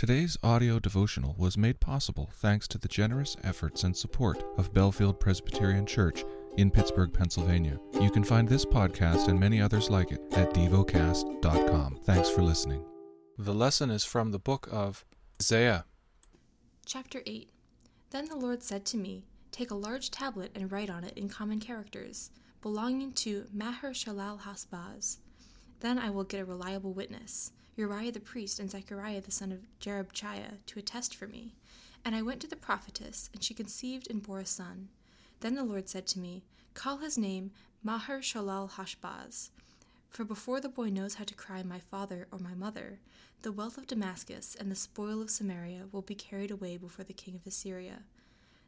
Today's audio devotional was made possible thanks to the generous efforts and support of Bellefield Presbyterian Church in Pittsburgh, Pennsylvania. You can find this podcast and many others like it at devocast.com. Thanks for listening. The lesson is from the book of Isaiah. Chapter 8 Then the Lord said to me, Take a large tablet and write on it in common characters, belonging to Maher Shalal Hashbaz. Then I will get a reliable witness Uriah the priest and Zechariah the son of Jeberechiah to attest for me. And I went to the prophetess, and she conceived and bore a son. Then the Lord said to me, Call his name Maher Shalal Hashbaz. For before the boy knows how to cry, My father or my mother, the wealth of Damascus and the spoil of Samaria will be carried away before the king of Assyria.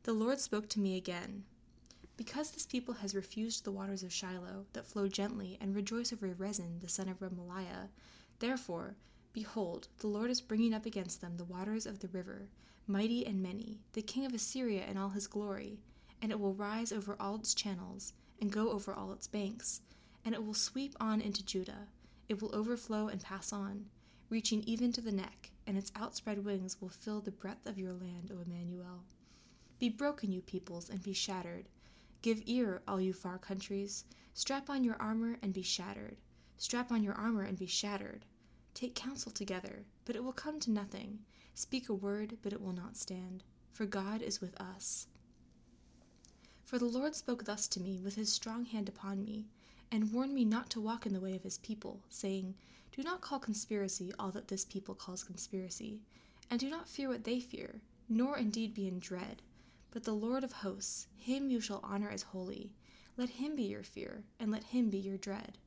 The Lord spoke to me again. Because this people has refused the waters of Shiloah that flow gently and rejoice over Rezin the son of Remaliah, Therefore, behold, the Lord is bringing up against them the waters of the river, mighty and many, the king of Assyria in all his glory, and it will rise over all its channels, and go over all its banks, and it will sweep on into Judah. It will overflow and pass on, reaching even to the neck, and its outspread wings will fill the breadth of your land, O Immanuel. Be broken, you peoples, and be shattered. Give ear, all you far countries. Strap on your armor and be shattered. Strap on your armor and be shattered. Take counsel together, but it will come to nothing. Speak a word, but it will not stand. For God is with us. For the Lord spoke thus to me with his strong hand upon me, and warned me not to walk in the way of his people, saying, Do not call conspiracy all that this people calls conspiracy, and do not fear what they fear, nor indeed be in dread. But the Lord of hosts, him you shall honor as holy. Let him be your fear, and let him be your dread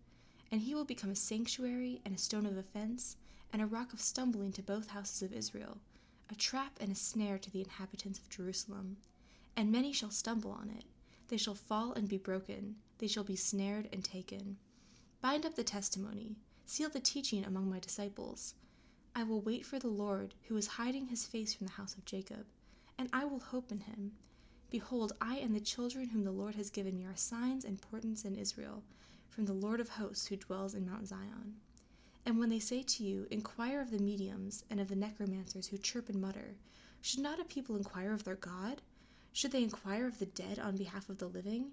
and he will become a sanctuary and a stone of offense, and a rock of stumbling to both houses of Israel, a trap and a snare to the inhabitants of Jerusalem. And many shall stumble on it. They shall fall and be broken. They shall be snared and taken. Bind up the testimony. Seal the teaching among my disciples. I will wait for the Lord, who is hiding his face from the house of Jacob, and I will hope in him. Behold, I and the children whom the Lord has given me are signs and portents in Israel from the Lord of hosts who dwells in Mount Zion. And when they say to you, Inquire of the mediums and of the necromancers who chirp and mutter, should not a people inquire of their God? Should they inquire of the dead on behalf of the living?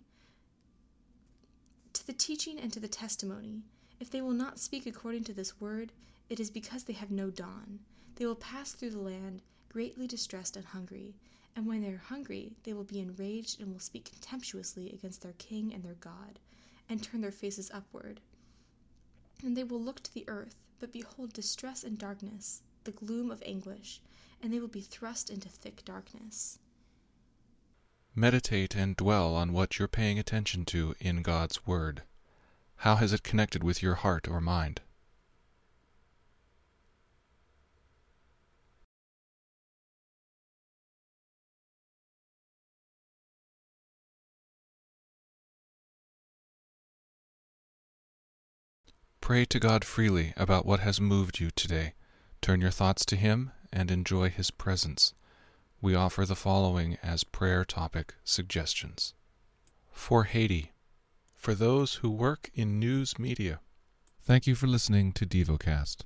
To the teaching and to the testimony, if they will not speak according to this word, it is because they have no dawn. They will pass through the land, greatly distressed and hungry. And when they are hungry, they will be enraged and will speak contemptuously against their king and their God and turn their faces upward. And they will look to the earth, but behold distress and darkness, the gloom of anguish, and they will be thrust into thick darkness. Meditate and dwell on what you're paying attention to in God's Word. How has it connected with your heart or mind? Pray to God freely about what has moved you today. Turn your thoughts to Him and enjoy His presence. We offer the following as prayer topic suggestions. For Haiti, for those who work in news media. Thank you for listening to DevoCast.